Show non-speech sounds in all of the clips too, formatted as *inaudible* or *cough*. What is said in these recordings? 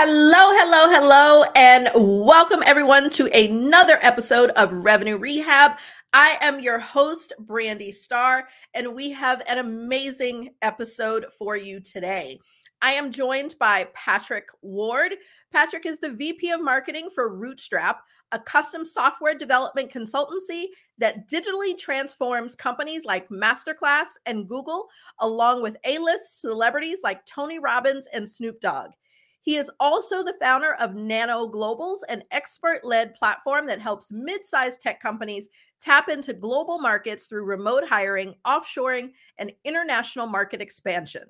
Hello, hello, hello, and welcome everyone to another episode of Revenue Rehab. I am your host, Brandi Starr, and we have an amazing episode for you today. I am joined by Patrick Ward. Patrick is the VP of Marketing for Rootstrap, a custom software development consultancy that digitally transforms companies like Masterclass and Google, along with A list celebrities like Tony Robbins and Snoop Dogg. He is also the founder of Nano Globals, an expert led platform that helps mid sized tech companies tap into global markets through remote hiring, offshoring, and international market expansion.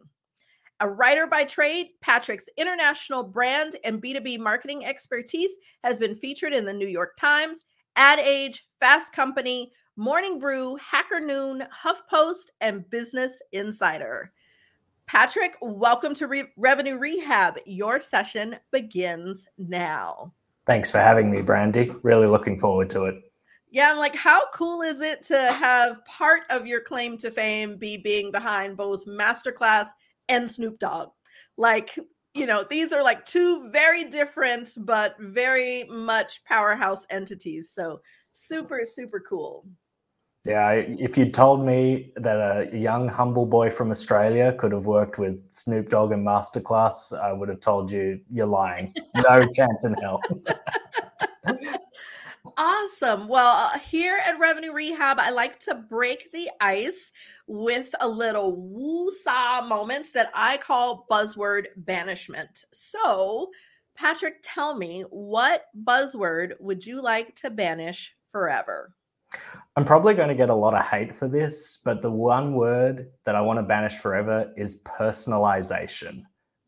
A writer by trade, Patrick's international brand and B2B marketing expertise has been featured in the New York Times, Ad Age, Fast Company, Morning Brew, Hacker Noon, HuffPost, and Business Insider. Patrick, welcome to Re- Revenue Rehab. Your session begins now. Thanks for having me, Brandi. Really looking forward to it. Yeah, I'm like, how cool is it to have part of your claim to fame be being behind both Masterclass and Snoop Dogg? Like, you know, these are like two very different but very much powerhouse entities. So, super, super cool. Yeah, if you'd told me that a young, humble boy from Australia could have worked with Snoop Dogg and Masterclass, I would have told you you're lying. No *laughs* chance in hell. awesome. Well, uh, here at Revenue Rehab, I like to break the ice with a little woo-saw moments that I call buzzword banishment. So, Patrick, tell me, what buzzword would you like to banish forever? I'm probably going to get a lot of hate for this, but the one word that I want to banish forever is personalization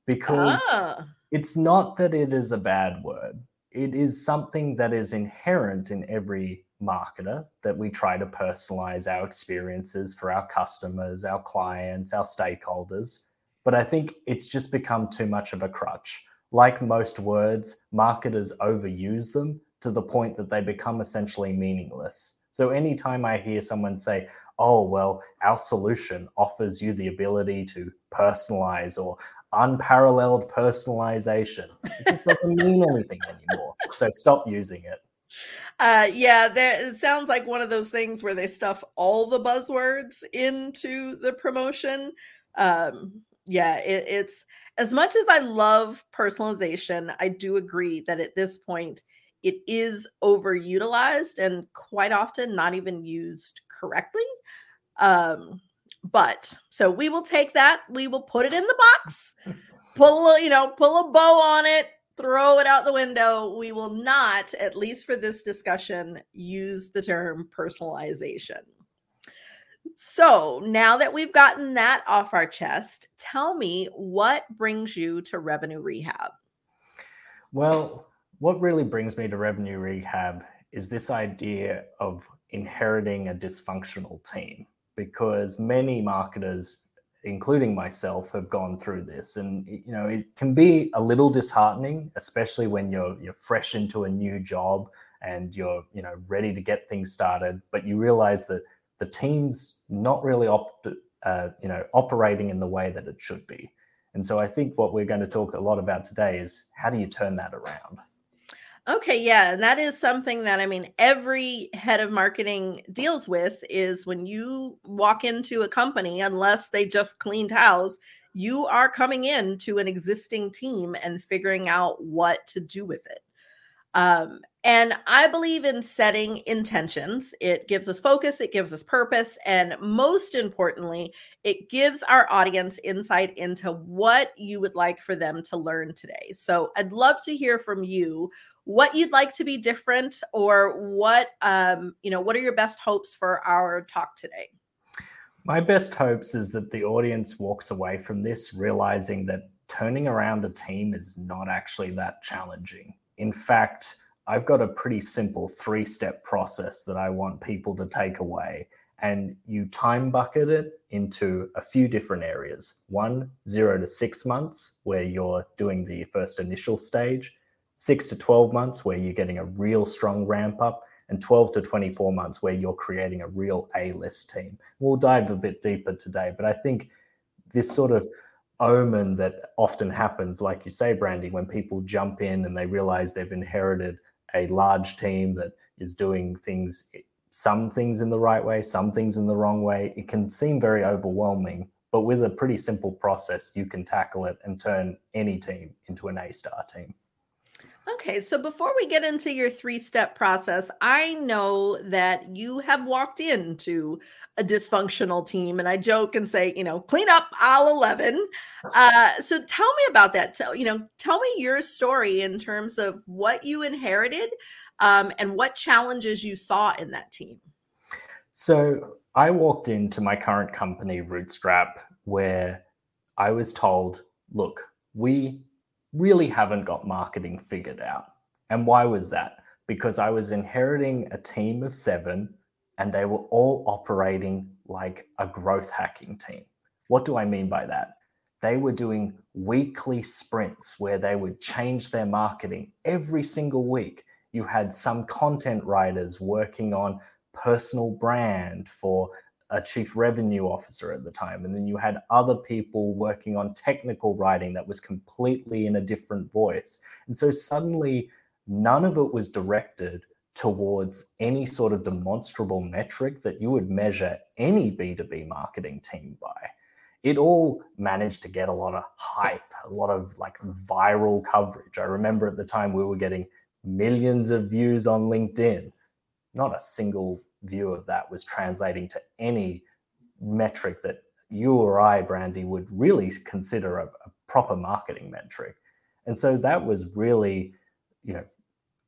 because ah. it's not that it is a bad word. It is something that is inherent in every marketer that we try to personalize our experiences for our customers, our clients, our stakeholders. But I think it's just become too much of a crutch. Like most words, marketers overuse them to the point that they become essentially meaningless. So anytime I hear someone say, oh, well, our solution offers you the ability to personalize or unparalleled personalization, it just doesn't mean *laughs* anything anymore. So stop using it. Uh, yeah, there, it sounds like one of those things where they stuff all the buzzwords into the promotion. Um, yeah, it, it's as much as I love personalization, I do agree that at this point, it is overutilized and quite often not even used correctly. Um, but so we will take that, we will put it in the box, *laughs* pull a, you know, pull a bow on it, throw it out the window. We will not, at least for this discussion, use the term personalization. So now that we've gotten that off our chest, tell me what brings you to revenue rehab? Well, what really brings me to revenue rehab is this idea of inheriting a dysfunctional team because many marketers including myself have gone through this. And you know it can be a little disheartening especially when you're you're fresh into a new job and you're you know ready to get things started but you realize that the team's not really op- uh, you know operating in the way that it should be. And so i think what we're going to talk a lot about today is how do you turn that around Okay, yeah, and that is something that I mean every head of marketing deals with is when you walk into a company unless they just cleaned house, you are coming in to an existing team and figuring out what to do with it. Um, and I believe in setting intentions. It gives us focus, it gives us purpose, and most importantly, it gives our audience insight into what you would like for them to learn today. So I'd love to hear from you what you'd like to be different or what um, you know what are your best hopes for our talk today my best hopes is that the audience walks away from this realizing that turning around a team is not actually that challenging. In fact, I've got a pretty simple three step process that I want people to take away. And you time bucket it into a few different areas. One, zero to six months, where you're doing the first initial stage, six to 12 months, where you're getting a real strong ramp up, and 12 to 24 months, where you're creating a real A list team. We'll dive a bit deeper today, but I think this sort of omen that often happens, like you say, Brandi, when people jump in and they realize they've inherited a large team that is doing things, some things in the right way, some things in the wrong way. It can seem very overwhelming, but with a pretty simple process, you can tackle it and turn any team into an A star team. Okay, so before we get into your three step process, I know that you have walked into a dysfunctional team, and I joke and say, you know, clean up all 11. Uh, so tell me about that. Tell, you know, tell me your story in terms of what you inherited um, and what challenges you saw in that team. So I walked into my current company, Rootstrap, where I was told, look, we really haven't got marketing figured out. And why was that? Because I was inheriting a team of seven and they were all operating like a growth hacking team. What do I mean by that? They were doing weekly sprints where they would change their marketing every single week. You had some content writers working on personal brand for a chief revenue officer at the time. And then you had other people working on technical writing that was completely in a different voice. And so suddenly, none of it was directed towards any sort of demonstrable metric that you would measure any B2B marketing team by. It all managed to get a lot of hype, a lot of like viral coverage. I remember at the time we were getting millions of views on LinkedIn. Not a single view of that was translating to any metric that you or I, Brandi, would really consider a, a proper marketing metric. And so that was really, you know,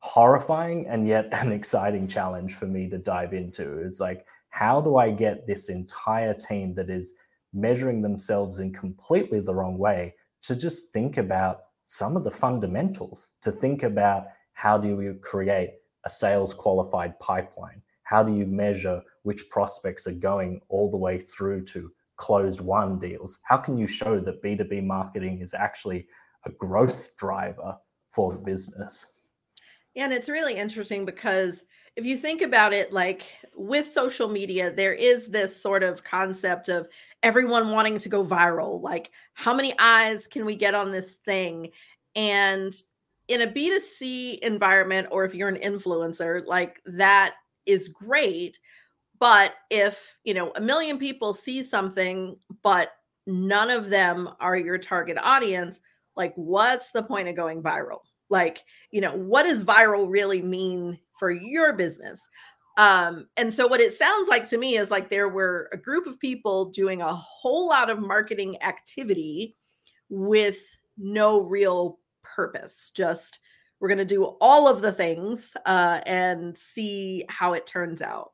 horrifying and yet an exciting challenge for me to dive into. It's like, how do I get this entire team that is measuring themselves in completely the wrong way to just think about some of the fundamentals, to think about how do you create a sales qualified pipeline? How do you measure which prospects are going all the way through to closed won deals? How can you show that B2B marketing is actually a growth driver for the business? Yeah, and it's really interesting because if you think about it, like with social media, there is this sort of concept of everyone wanting to go viral. Like, how many eyes can we get on this thing? And in a B2C environment, or if you're an influencer, like that is great but if you know a million people see something but none of them are your target audience like what's the point of going viral? Like you know what does viral really mean for your business? Um and so what it sounds like to me is like there were a group of people doing a whole lot of marketing activity with no real purpose just we're going to do all of the things uh, and see how it turns out.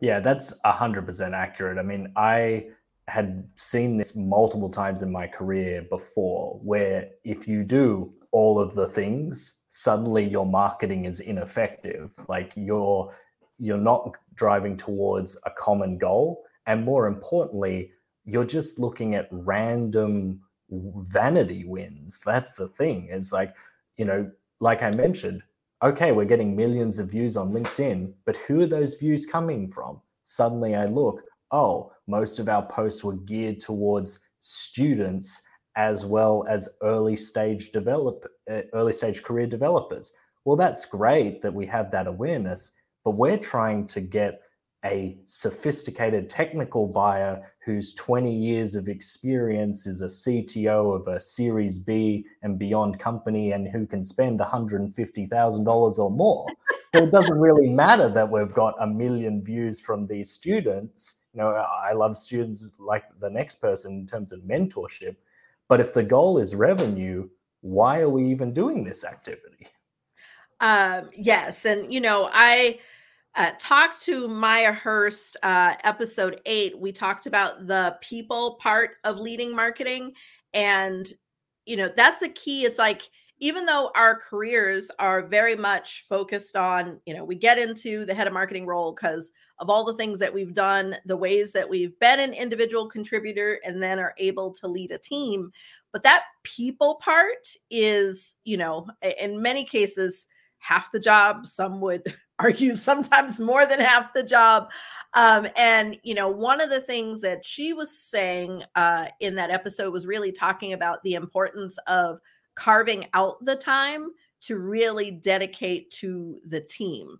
Yeah, that's 100% accurate. I mean, I had seen this multiple times in my career before where if you do all of the things, suddenly your marketing is ineffective. Like you're you're not driving towards a common goal and more importantly, you're just looking at random vanity wins. That's the thing. It's like you know, like I mentioned, okay, we're getting millions of views on LinkedIn, but who are those views coming from? Suddenly I look, oh, most of our posts were geared towards students as well as early stage develop uh, early stage career developers. Well, that's great that we have that awareness, but we're trying to get a sophisticated technical buyer whose 20 years of experience is a CTO of a Series B and beyond company and who can spend $150,000 or more. *laughs* so it doesn't really matter that we've got a million views from these students. You know, I love students like the next person in terms of mentorship. But if the goal is revenue, why are we even doing this activity? Um, yes. And, you know, I, uh, to Maya Hurst, uh, episode eight. We talked about the people part of leading marketing. And, you know, that's the key. It's like, even though our careers are very much focused on, you know, we get into the head of marketing role because of all the things that we've done, the ways that we've been an individual contributor and then are able to lead a team. But that people part is, you know, in many cases, half the job. Some would *laughs* argue sometimes more than half the job. Um, and, you know, one of the things that she was saying uh, in that episode was really talking about the importance of carving out the time to really dedicate to the team.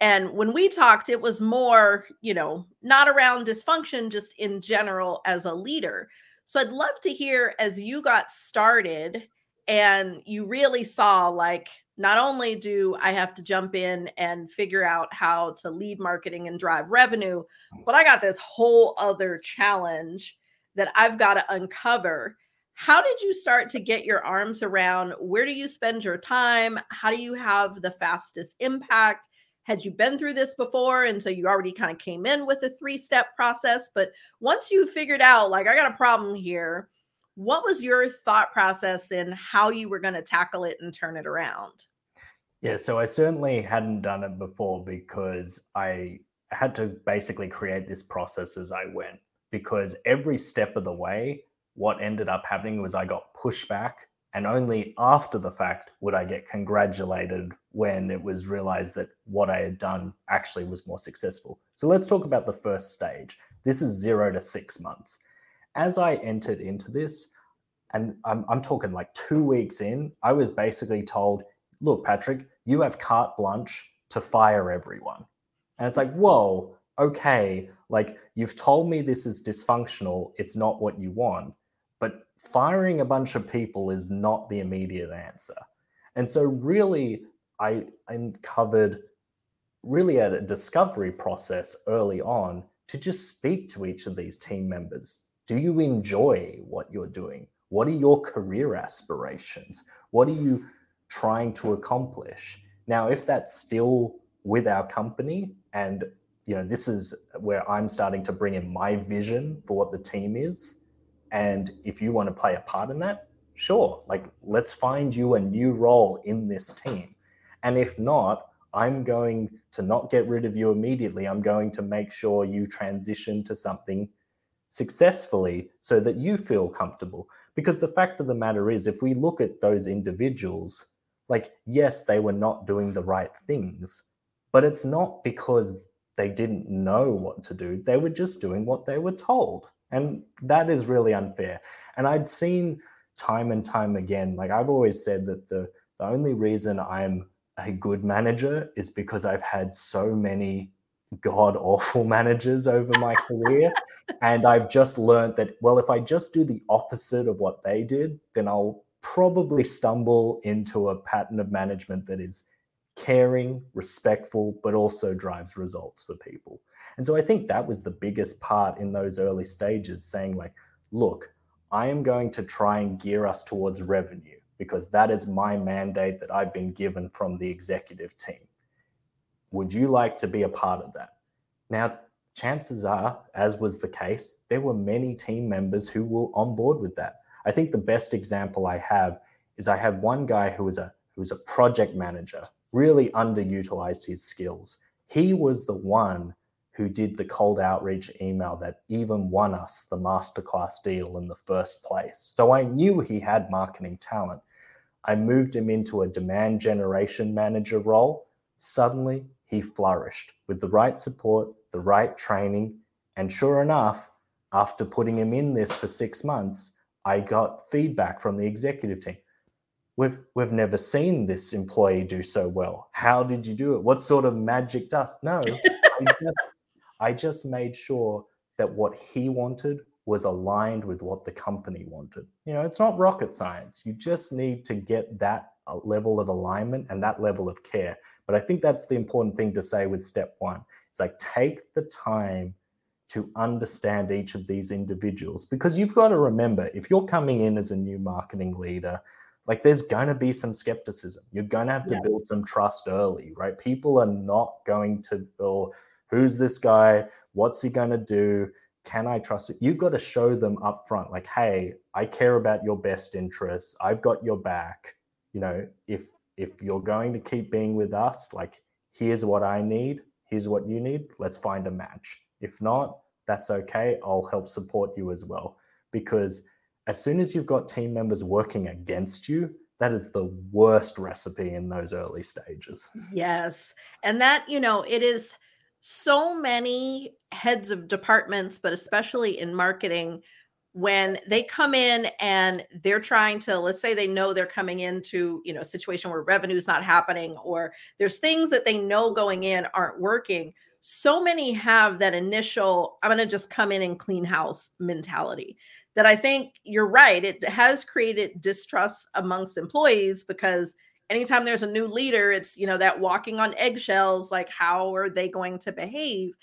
And when we talked, it was more, you know, not around dysfunction, just in general as a leader. So I'd love to hear as you got started and you really saw like not only do I have to jump in and figure out how to lead marketing and drive revenue, but I got this whole other challenge that I've got to uncover. How did you start to get your arms around where do you spend your time? How do you have the fastest impact? Had you been through this before? And so you already kind of came in with a three step process. But once you figured out, like, I got a problem here, what was your thought process in how you were going to tackle it and turn it around? Yeah, so I certainly hadn't done it before because I had to basically create this process as I went. Because every step of the way, what ended up happening was I got pushback, and only after the fact would I get congratulated when it was realized that what I had done actually was more successful. So let's talk about the first stage. This is zero to six months as I entered into this, and I'm, I'm talking like two weeks in, I was basically told, look, Patrick, you have carte blanche to fire everyone. And it's like, whoa, okay, like you've told me this is dysfunctional, it's not what you want, but firing a bunch of people is not the immediate answer. And so, really, I uncovered really a discovery process early on to just speak to each of these team members, do you enjoy what you're doing? What are your career aspirations? What are you trying to accomplish? Now, if that's still with our company, and you know, this is where I'm starting to bring in my vision for what the team is. And if you want to play a part in that, sure, like let's find you a new role in this team. And if not, I'm going to not get rid of you immediately. I'm going to make sure you transition to something successfully so that you feel comfortable. Because the fact of the matter is, if we look at those individuals, like, yes, they were not doing the right things, but it's not because they didn't know what to do. They were just doing what they were told. And that is really unfair. And I'd seen time and time again, like I've always said that the, the only reason I'm a good manager is because I've had so many god awful *laughs* managers over my career. And I've just learned that, well, if I just do the opposite of what they did, then I'll probably stumble into a pattern of management that is caring, respectful, but also drives results for people. And so I think that was the biggest part in those early stages saying, like, look, I am going to try and gear us towards revenue because that is my mandate that I've been given from the executive team. Would you like to be a part of that? Now, chances are, as was the case, there were many team members who were on board with that. I think the best example I have is I had one guy who was a who was a project manager, really underutilized his skills. He was the one who did the cold outreach email that even won us the masterclass deal in the first place. So I knew he had marketing talent. I moved him into a demand generation manager role. Suddenly, he flourished with the right support, the right training. And sure enough, after putting him in this for six months, I got feedback from the executive team. We've, we've never seen this employee do so well. How did you do it? What sort of magic dust? No, *laughs* I, just, I just made sure that what he wanted was aligned with what the company wanted. You know, it's not rocket science. You just need to get that level of alignment and that level of care. But I think that's the important thing to say with step one. It's like take the time to understand each of these individuals because you've got to remember if you're coming in as a new marketing leader, like there's going to be some skepticism. You're going to have to yes. build some trust early, right? People are not going to, or who's this guy? What's he going to do? Can I trust it? You've got to show them up front, like, hey, I care about your best interests. I've got your back. You know, if if you're going to keep being with us, like, here's what I need, here's what you need. Let's find a match. If not, that's okay. I'll help support you as well. Because as soon as you've got team members working against you, that is the worst recipe in those early stages. Yes. And that, you know, it is so many heads of departments, but especially in marketing, when they come in and they're trying to let's say they know they're coming into you know a situation where revenue is not happening or there's things that they know going in aren't working so many have that initial i'm going to just come in and clean house mentality that i think you're right it has created distrust amongst employees because anytime there's a new leader it's you know that walking on eggshells like how are they going to behave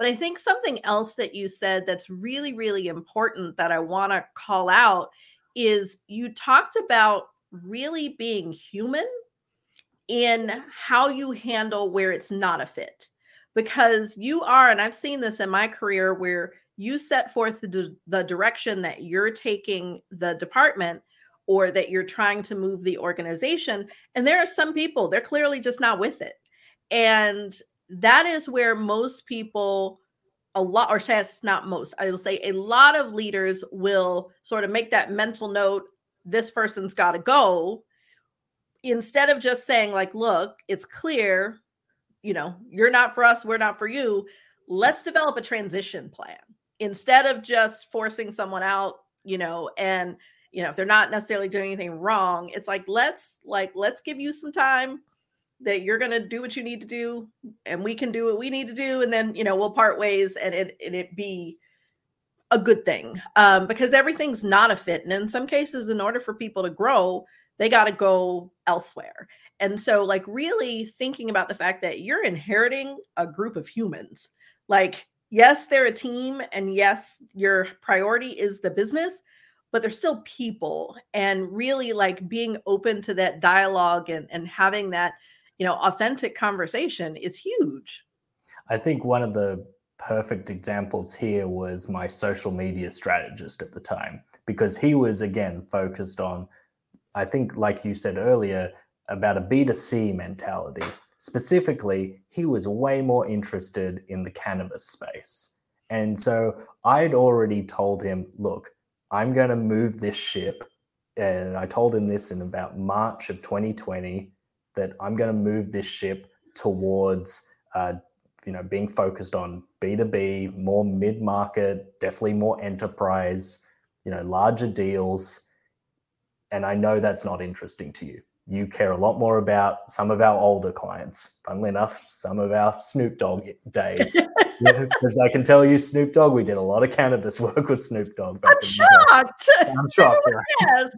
but I think something else that you said that's really, really important that I want to call out is you talked about really being human in how you handle where it's not a fit. Because you are, and I've seen this in my career where you set forth the, the direction that you're taking the department or that you're trying to move the organization. And there are some people, they're clearly just not with it. And that is where most people a lot or says not most i will say a lot of leaders will sort of make that mental note this person's got to go instead of just saying like look it's clear you know you're not for us we're not for you let's develop a transition plan instead of just forcing someone out you know and you know if they're not necessarily doing anything wrong it's like let's like let's give you some time that you're going to do what you need to do and we can do what we need to do and then you know we'll part ways and it and it be a good thing um, because everything's not a fit and in some cases in order for people to grow they got to go elsewhere. And so like really thinking about the fact that you're inheriting a group of humans. Like yes they're a team and yes your priority is the business but they're still people and really like being open to that dialogue and and having that you know authentic conversation is huge. I think one of the perfect examples here was my social media strategist at the time because he was again focused on i think like you said earlier about a b2c mentality. Specifically he was way more interested in the cannabis space. And so i'd already told him look i'm going to move this ship and i told him this in about march of 2020 that I'm going to move this ship towards, uh, you know, being focused on B2B, more mid market, definitely more enterprise, you know, larger deals. And I know that's not interesting to you. You care a lot more about some of our older clients. Funnily enough, some of our Snoop Dogg days. *laughs* Because I can tell you, Snoop Dogg, we did a lot of cannabis *laughs* work with Snoop Dogg. I'm shocked. I'm shocked. *laughs* Yes.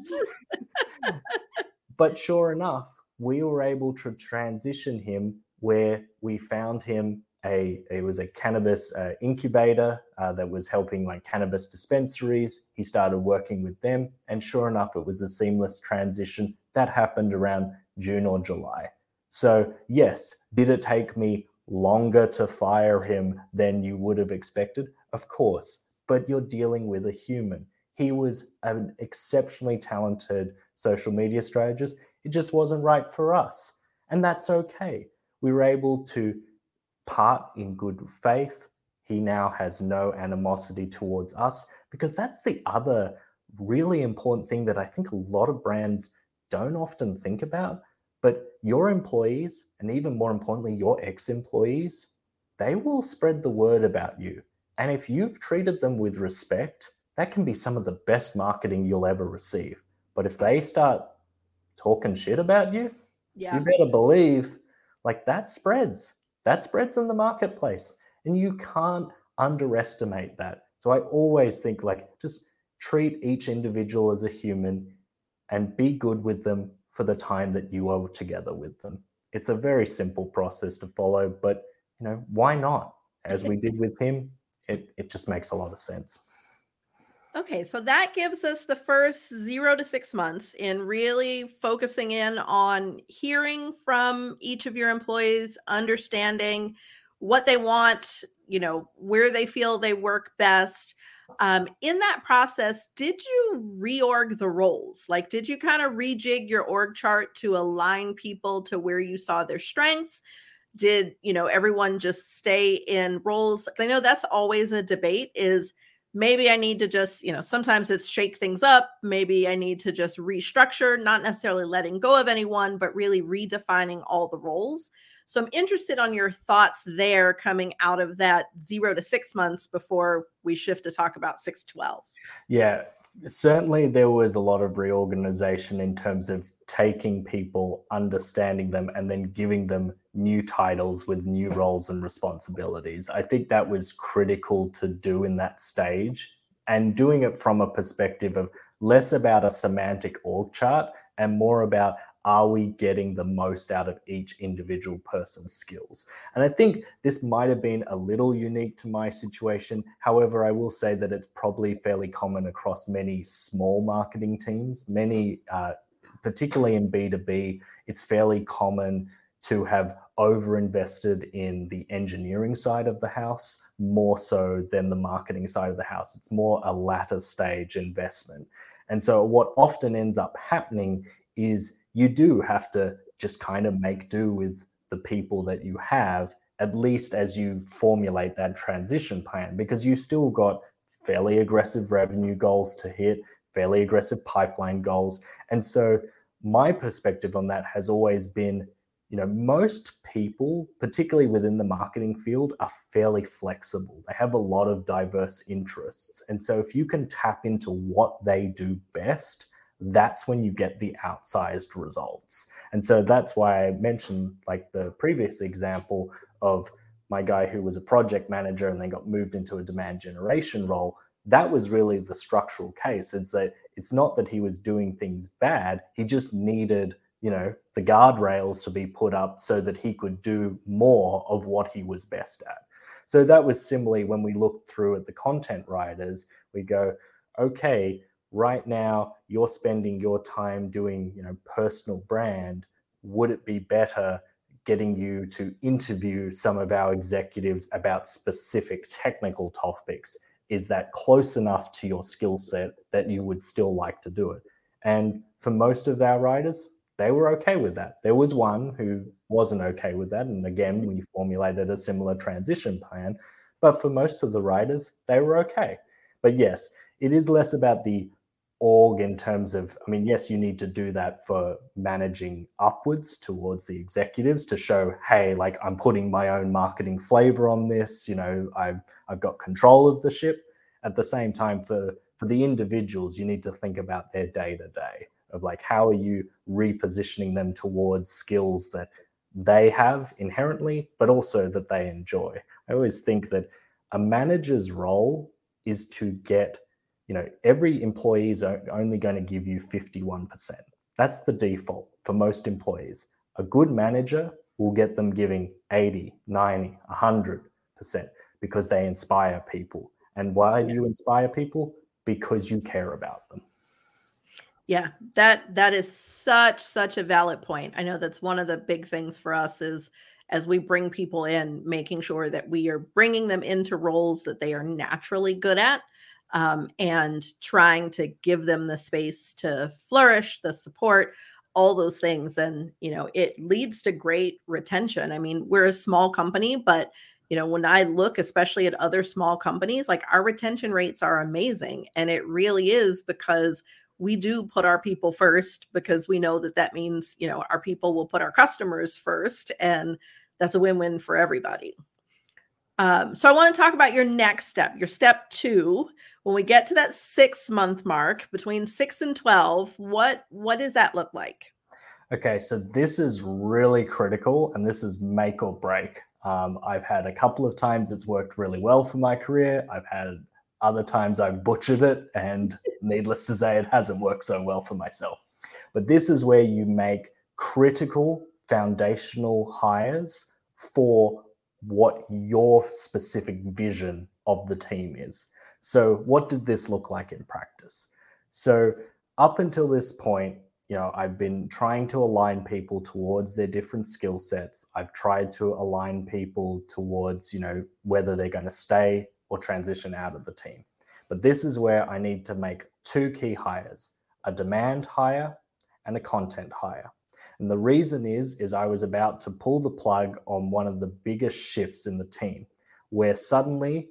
but sure enough, we were able to transition him where we found him a it was a cannabis uh, incubator uh, that was helping like cannabis dispensaries. He started working with them and sure enough it was a seamless transition that happened around june or july. So yes did it take me longer to fire him than you would have expected? Of course but you're dealing with a human. He was an exceptionally talented social media strategist it just wasn't right for us. And that's okay. We were able to part in good faith. He now has no animosity towards us because that's the other really important thing that I think a lot of brands don't often think about. But your employees, and even more importantly, your ex employees, they will spread the word about you. And if you've treated them with respect, that can be some of the best marketing you'll ever receive. But if they start talking shit about you, yeah. you better believe like that spreads. That spreads in the marketplace. And you can't underestimate that. So I always think like just treat each individual as a human and be good with them for the time that you are together with them. It's a very simple process to follow, but you know, why not? As we did with him, it, it just makes a lot of sense. Okay, so that gives us the first zero to six months in really focusing in on hearing from each of your employees, understanding what they want, you know, where they feel they work best. Um, in that process, did you reorg the roles? Like, did you kind of rejig your org chart to align people to where you saw their strengths? Did you know everyone just stay in roles? I know that's always a debate. Is maybe I need to just, you know, sometimes it's shake things up. Maybe I need to just restructure, not necessarily letting go of anyone, but really redefining all the roles. So I'm interested on your thoughts there coming out of that zero to six months before we shift to talk about six to 12. Yeah, certainly there was a lot of reorganization in terms of taking people, understanding them, and then giving them new titles with new roles and responsibilities. I think that was critical to do in that stage and doing it from a perspective of less about a semantic org chart and more about are we getting the most out of each individual person's skills? And I think this might have been a little unique to my situation. However, I will say that it's probably fairly common across many small marketing teams. Many, uh, particularly in B2B, it's fairly common to have over-invested in the engineering side of the house more so than the marketing side of the house. It's more a latter stage investment. And so what often ends up happening is you do have to just kind of make do with the people that you have, at least as you formulate that transition plan, because you've still got fairly aggressive revenue goals to hit, fairly aggressive pipeline goals. And so my perspective on that has always been you know, most people, particularly within the marketing field, are fairly flexible. They have a lot of diverse interests. And so if you can tap into what they do best, that's when you get the outsized results. And so that's why I mentioned like the previous example of my guy who was a project manager and then got moved into a demand generation role. That was really the structural case. It's that it's not that he was doing things bad, he just needed you know the guardrails to be put up so that he could do more of what he was best at so that was similarly when we looked through at the content writers we go okay right now you're spending your time doing you know personal brand would it be better getting you to interview some of our executives about specific technical topics is that close enough to your skill set that you would still like to do it and for most of our writers they were okay with that. There was one who wasn't okay with that. And again, we formulated a similar transition plan. But for most of the writers, they were okay. But yes, it is less about the org in terms of, I mean, yes, you need to do that for managing upwards towards the executives to show, hey, like I'm putting my own marketing flavor on this. You know, I've I've got control of the ship. At the same time, for for the individuals, you need to think about their day to day of like how are you repositioning them towards skills that they have inherently but also that they enjoy i always think that a manager's role is to get you know every employee is only going to give you 51% that's the default for most employees. A good manager will get them giving 80 90 100% because they inspire people. And why do you inspire people? Because you care about them. Yeah, that that is such such a valid point. I know that's one of the big things for us is as we bring people in, making sure that we are bringing them into roles that they are naturally good at, um, and trying to give them the space to flourish, the support, all those things, and you know it leads to great retention. I mean, we're a small company, but you know when i look especially at other small companies like our retention rates are amazing. And it really is because we do put our people first because we know that that means you know our people will put our customers first and that's a win-win for everybody um, so i want to talk about your next step your step two. When we get to that six month mark between six and 12 what what does that look like? Okay so this is really critical and this is make or break. Um, i've had a couple of times it's worked really well for my career. I've had other times I've butchered it, and *laughs* needless to say, it hasn't worked so well for myself. But this is where you make critical foundational hires for what your specific vision of the team is. So, what did this look like in practice? So, up until this point, you know, I've been trying to align people towards their different skill sets. I've tried to align people towards, you know, whether they're going to stay or transition out of the team. But this is where I need to make two key hires a demand hire and a content hire. And the reason is, is I was about to pull the plug on one of the biggest shifts in the team, where suddenly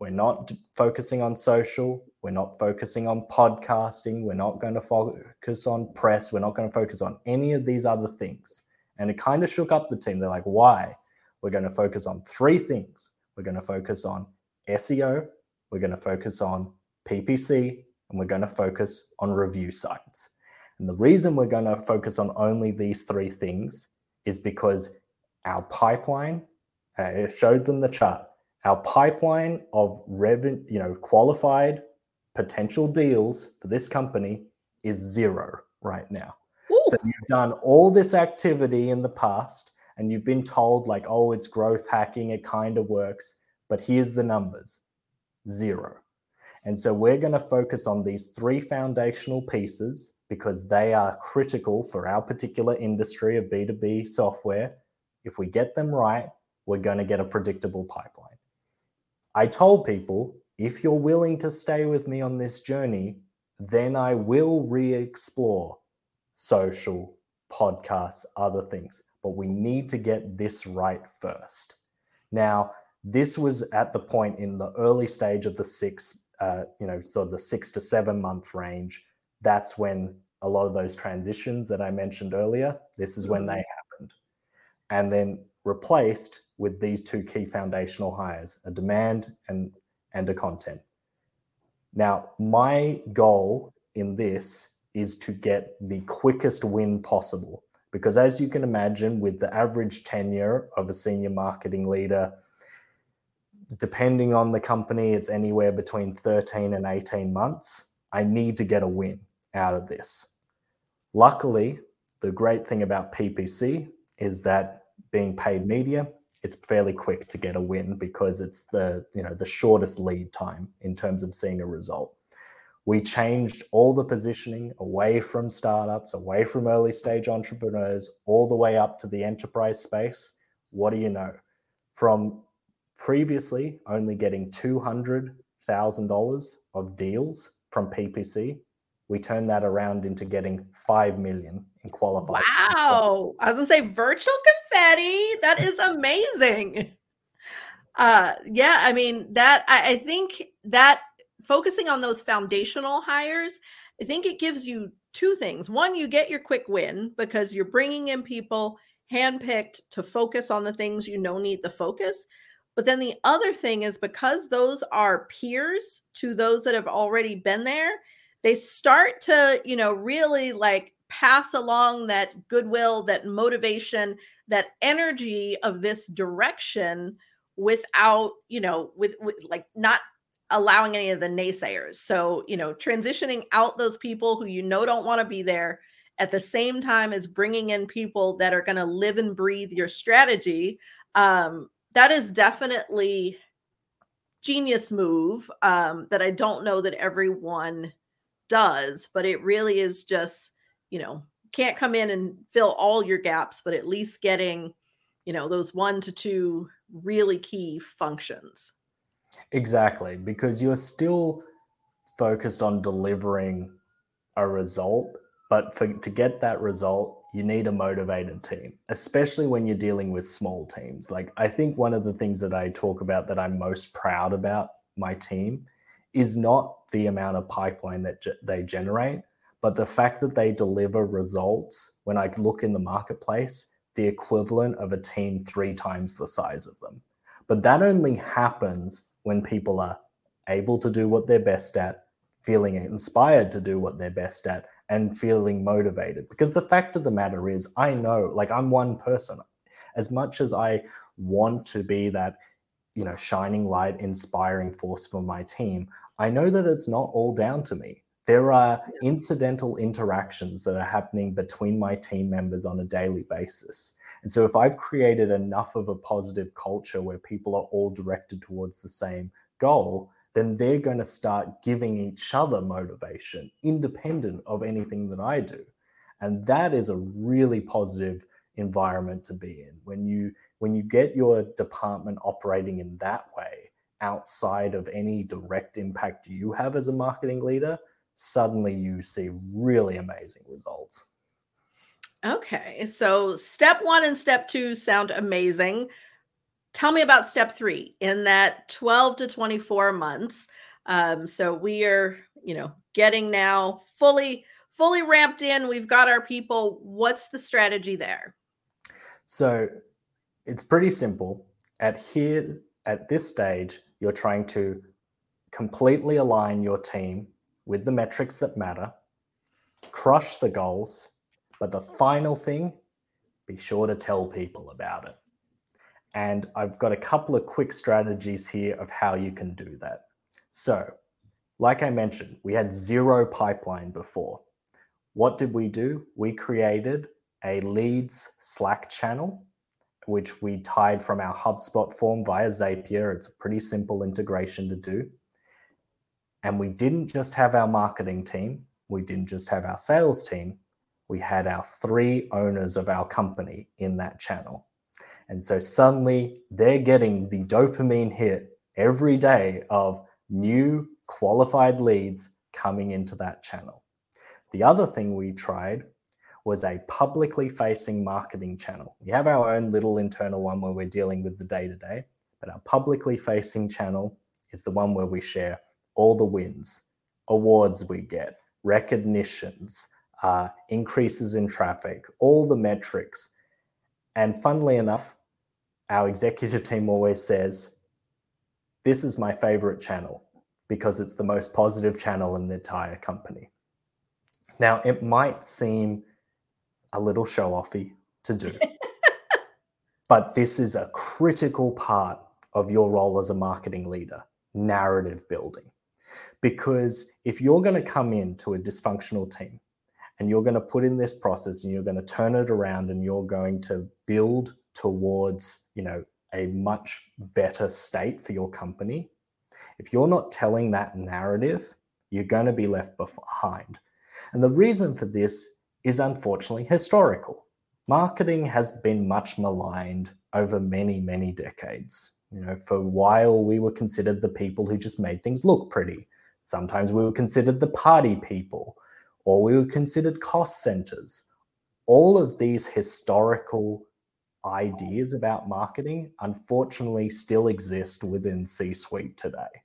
we're not focusing on social, we're not focusing on podcasting, we're not going to focus on press, we're not going to focus on any of these other things. And it kind of shook up the team. They're like, why? We're going to focus on three things. We're going to focus on SEO, we're going to focus on PPC, and we're going to focus on review sites. And the reason we're going to focus on only these three things is because our pipeline, uh, showed them the chart, our pipeline of revenue, you know, qualified potential deals for this company is zero right now. Ooh. So you've done all this activity in the past and you've been told like, oh, it's growth hacking, it kind of works, but here's the numbers. Zero. And so we're going to focus on these three foundational pieces because they are critical for our particular industry of B2B software. If we get them right, we're going to get a predictable pipeline. I told people if you're willing to stay with me on this journey, then I will re explore social, podcasts, other things. But we need to get this right first. Now, this was at the point in the early stage of the six, uh, you know, so the six to seven month range. That's when a lot of those transitions that I mentioned earlier, this is when they mm-hmm. happened. And then replaced with these two key foundational hires a demand and, and a content. Now, my goal in this is to get the quickest win possible. Because as you can imagine, with the average tenure of a senior marketing leader, depending on the company, it's anywhere between 13 and 18 months. I need to get a win out of this. Luckily, the great thing about PPC is that being paid media, it's fairly quick to get a win because it's the you know the shortest lead time in terms of seeing a result. We changed all the positioning away from startups, away from early stage entrepreneurs, all the way up to the enterprise space. What do you know? From previously only getting $200,000 of deals from PPC, we turned that around into getting 5 million in qualified. Wow. I was going to say virtual confetti. That is amazing. *laughs* Uh, yeah, I mean, that, I, I think that focusing on those foundational hires, I think it gives you two things. One, you get your quick win because you're bringing in people handpicked to focus on the things you know need the focus. But then the other thing is because those are peers to those that have already been there, they start to, you know, really like pass along that goodwill, that motivation, that energy of this direction without, you know, with, with like not allowing any of the naysayers. So, you know, transitioning out those people who you know don't want to be there at the same time as bringing in people that are going to live and breathe your strategy. Um, that is definitely genius move um, that I don't know that everyone does, but it really is just, you know, can't come in and fill all your gaps, but at least getting, you know, those one to two really key functions. Exactly, because you're still focused on delivering a result, but for to get that result, you need a motivated team, especially when you're dealing with small teams. Like I think one of the things that I talk about that I'm most proud about my team is not the amount of pipeline that ge- they generate, but the fact that they deliver results when I look in the marketplace, the equivalent of a team three times the size of them. But that only happens when people are able to do what they're best at, feeling inspired to do what they're best at, and feeling motivated. Because the fact of the matter is, I know, like, I'm one person. As much as I want to be that you know shining light inspiring force for my team i know that it's not all down to me. There are incidental interactions that are happening between my team members on a daily basis. And so if i've created enough of a positive culture where people are all directed towards the same goal then they're going to start giving each other motivation independent of anything that I do. And that is a really positive environment to be in. When you when you get your department operating in that way outside of any direct impact you have as a marketing leader suddenly you see really amazing results. Okay so step 1 and step 2 sound amazing. Tell me about step 3 in that 12 to 24 months um, so we are you know getting now fully fully ramped in. We've got our people. What's the strategy there? So it's pretty simple. At here, at this stage, you're trying to completely align your team with the metrics that matter, crush the goals, but the final thing, be sure to tell people about it. And I've got a couple of quick strategies here of how you can do that. So, like I mentioned, we had zero pipeline before. What did we do? We created a leads Slack channel, which we tied from our HubSpot form via Zapier. It's a pretty simple integration to do. And we didn't just have our marketing team, we didn't just have our sales team, we had our three owners of our company in that channel. And so suddenly they're getting the dopamine hit every day of new qualified leads coming into that channel. The other thing we tried was a publicly facing marketing channel. We have our own little internal one where we're dealing with the day to day, but our publicly facing channel is the one where we share all the wins, awards we get, recognitions, uh, increases in traffic, all the metrics. And funnily enough, our executive team always says, This is my favorite channel because it's the most positive channel in the entire company. Now, it might seem a little show offy to do. *laughs* but this is a critical part of your role as a marketing leader narrative building. Because if you're going to come into a dysfunctional team and you're going to put in this process and you're going to turn it around and you're going to build towards, you know, a much better state for your company, if you're not telling that narrative, you're going to be left behind. And the reason for this is unfortunately historical. Marketing has been much maligned over many, many decades. You know, for a while we were considered the people who just made things look pretty. Sometimes we were considered the party people, or we were considered cost centers. All of these historical ideas about marketing unfortunately still exist within C suite today.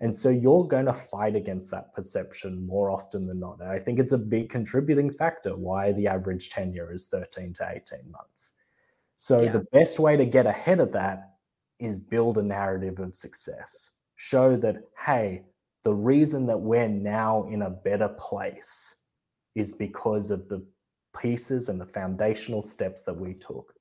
And so you're going to fight against that perception more often than not. And I think it's a big contributing factor why the average tenure is 13 to 18 months. So yeah. the best way to get ahead of that is build a narrative of success. Show that, hey, the reason that we're now in a better place is because of the pieces and the foundational steps that we took.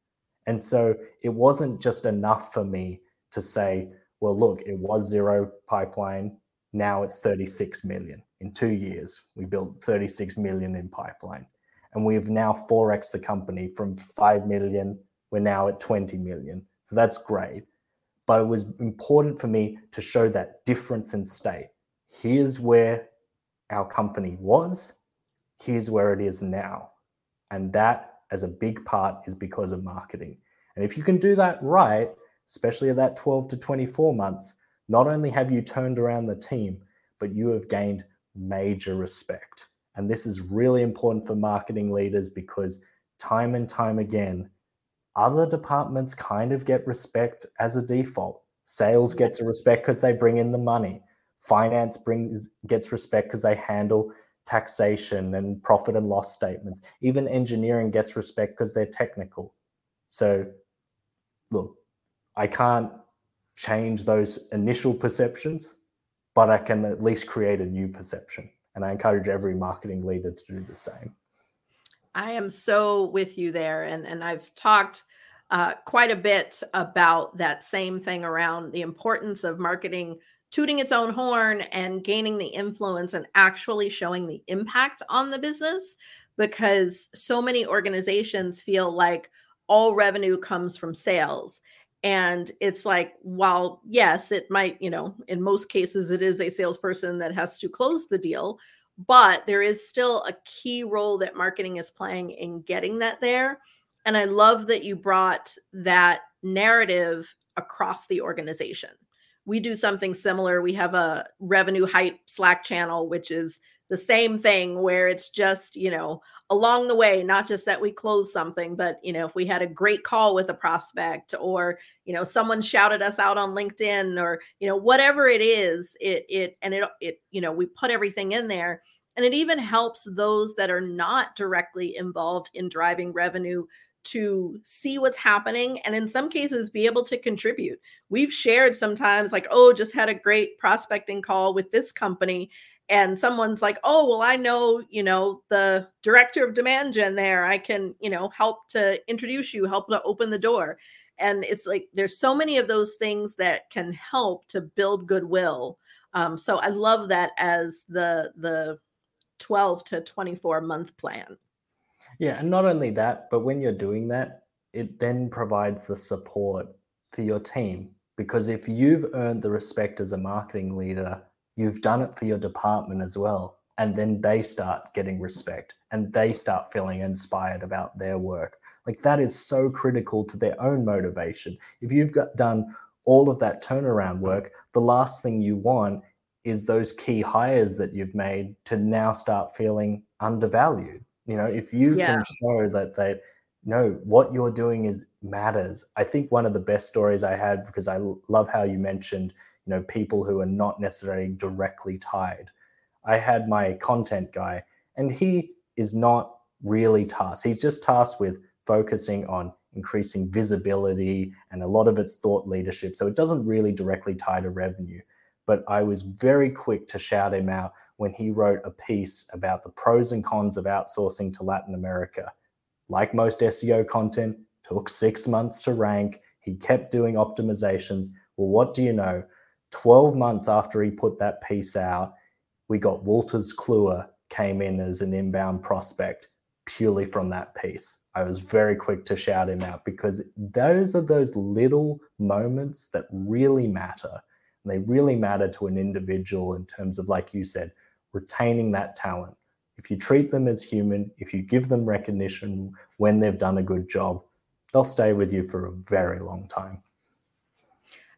And so it wasn't just enough for me to say, well, look, it was zero pipeline. Now it's 36 million. In two years, we built 36 million in pipeline. And we've now 4x the company from 5 million. We're now at 20 million. So that's great. But it was important for me to show that difference in state. Here's where our company was, here's where it is now. And that, as a big part, is because of marketing. And if you can do that right, especially at that 12 to 24 months, not only have you turned around the team, but you have gained major respect. And this is really important for marketing leaders because time and time again, other departments kind of get respect as a default. Sales gets a respect because they bring in the money. Finance brings gets respect because they handle taxation and profit and loss statements. Even engineering gets respect because they're technical. So, look, I can't change those initial perceptions, but I can at least create a new perception. And I encourage every marketing leader to do the same. I am so with you there. And, and I've talked uh, quite a bit about that same thing around the importance of marketing tooting its own horn and gaining the influence and actually showing the impact on the business because so many organizations feel like all revenue comes from sales And it's like, while yes, it might, you know, in most cases, it is a salesperson that has to close the deal, but there is still a key role that marketing is playing in getting that there. And I love that you brought that narrative across the organization. We do something similar. We have a revenue hype Slack channel, which is the same thing where it's just, you know, along the way, not just that we close something, but, you know, if we had a great call with a prospect or, you know, someone shouted us out on LinkedIn or, you know, whatever it is, it, it, and it, it, you know, we put everything in there. And it even helps those that are not directly involved in driving revenue to see what's happening and in some cases be able to contribute. We've shared sometimes like, oh, just had a great prospecting call with this company and someone's like, "Oh, well I know, you know, the director of demand gen there. I can, you know, help to introduce you, help to open the door." And it's like there's so many of those things that can help to build goodwill. Um, so I love that as the the 12 to 24 month plan. Yeah, and not only that, but when you're doing that, it then provides the support for your team. Because if you've earned the respect as a marketing leader, you've done it for your department as well. And then they start getting respect and they start feeling inspired about their work. Like that is so critical to their own motivation. If you've got done all of that turnaround work, the last thing you want is those key hires that you've made to now start feeling undervalued you know, if you yeah. can show that they know what you're doing is matters. I think one of the best stories I had because I love how you mentioned, you know, people who are not necessarily directly tied. I had my content guy, and he is not really tasked. He's just tasked with focusing on increasing visibility, and a lot of it's thought leadership. So it doesn't really directly tie to revenue. But I was very quick to shout him out when he wrote a piece about the pros and cons of outsourcing to Latin America. Like most SEO content, took six months to rank. He kept doing optimizations. Well, what do you know? 12 months after he put that piece out, we got Wolters Kluwer came in as an inbound prospect purely from that piece. I was very quick to shout him out because those are those little moments that really matter. And they really matter to an individual in terms of, like you said, retaining that talent. If you treat them as human, if you give them recognition when they've done a good job, they'll stay with you for a very long time.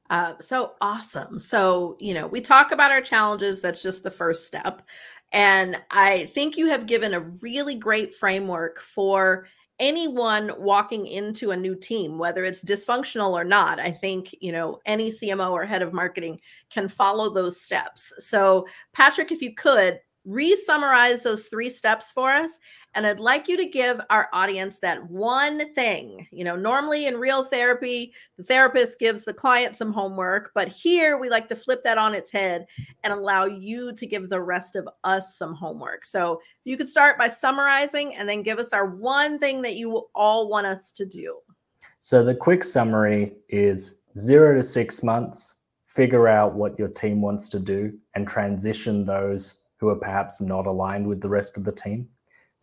Uh, so awesome. So, you know, we talk about our challenges. That's just the first step. And I think you have given a really great framework for anyone walking into a new team, whether it's dysfunctional or not, I think, you know, any CMO or head of marketing can follow those steps. So, Patrick, if you could re summarize those three steps for us and I'd like you to give our audience that one thing. You know, normally in real therapy, the therapist gives the client some homework, but here we like to flip that on its head and allow you to give the rest of us some homework. So you could start by summarizing and then give us our one thing that you all want us to do. So the quick summary is zero to six months, figure out what your team wants to do and transition those who are perhaps not aligned with the rest of the team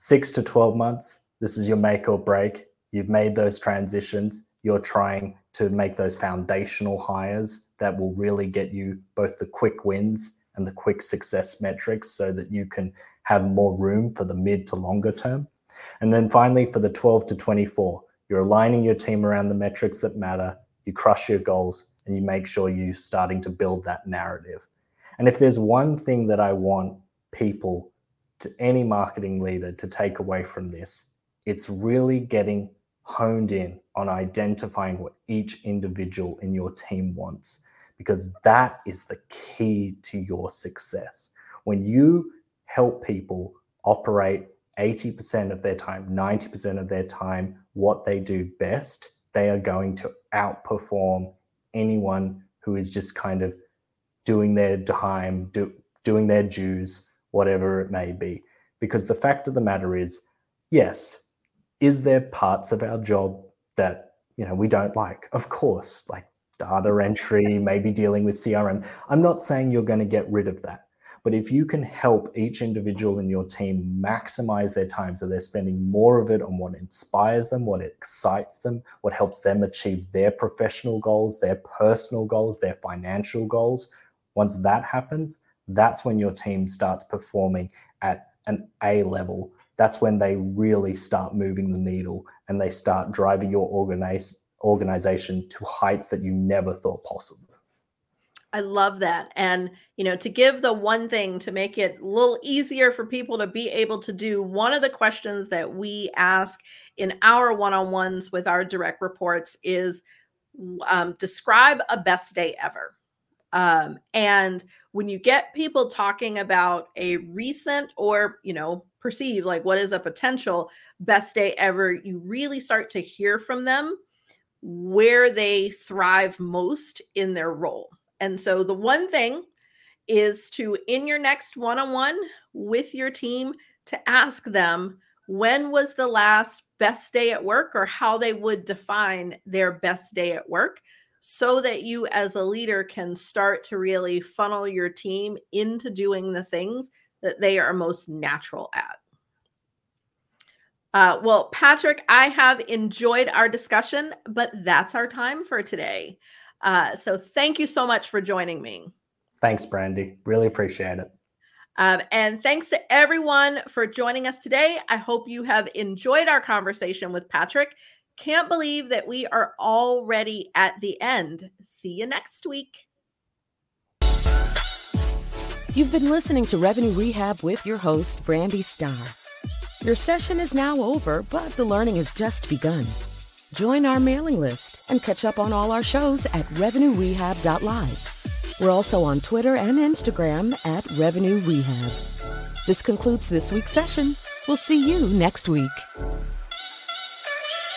six to 12 months, this is your make or break. You've made those transitions. You're trying to make those foundational hires that will really get you both the quick wins and the quick success metrics so that you can have more room for the mid to longer term. And then finally, for the 12 to 24, you're aligning your team around the metrics that matter, you crush your goals, and you make sure you're starting to build that narrative. And if there's one thing that I want people to any marketing leader to take away from this. It's really getting honed in on identifying what each individual in your team wants, because that is the key to your success. When you help people operate 80% of their time, 90% of their time, what they do best, they are going to outperform anyone who is just kind of doing their time, do, doing their dues whatever it may be. Because the fact of the matter is, yes, is there parts of our job that you know we don't like? Of course, like data entry, maybe dealing with CRM. I'm not saying you're going to get rid of that. But if you can help each individual in your team maximize their time so they're spending more of it on what inspires them, what excites them, what helps them achieve their professional goals, their personal goals, their financial goals, once that happens, that's when your team starts performing at an A level. That's when they really start moving the needle and they start driving your organize, organization to heights that you never thought possible. I love that. And, you know, to give the one thing to make it a little easier for people to be able to do, one of the questions that we ask in our one on ones with our direct reports is um, describe a best day ever. Um, and when you get people talking about a recent or, you know, perceived, like what is a potential best day ever, you really start to hear from them where they thrive most in their role. And so the one thing is to, in your next one on one with your team, to ask them when was the last best day at work or how they would define their best day at work so that you as a leader can start to really funnel your team into doing the things that they are most natural at. Uh, well, Patrick, I have enjoyed our discussion, but that's our time for today. Uh, so thank you so much for joining me. Thanks, Brandi. Really appreciate it. Um, and thanks to everyone for joining us today. I hope you have enjoyed our conversation with Patrick can't believe that we are already at the end. See you next week. You've been listening to Revenue Rehab with your host, Brandi Starr. Your session is now over, but the learning has just begun. Join our mailing list and catch up on all our shows at revenuerehab.live. We're also on Twitter and Instagram at Revenue Rehab. This concludes this week's session. We'll see you next week.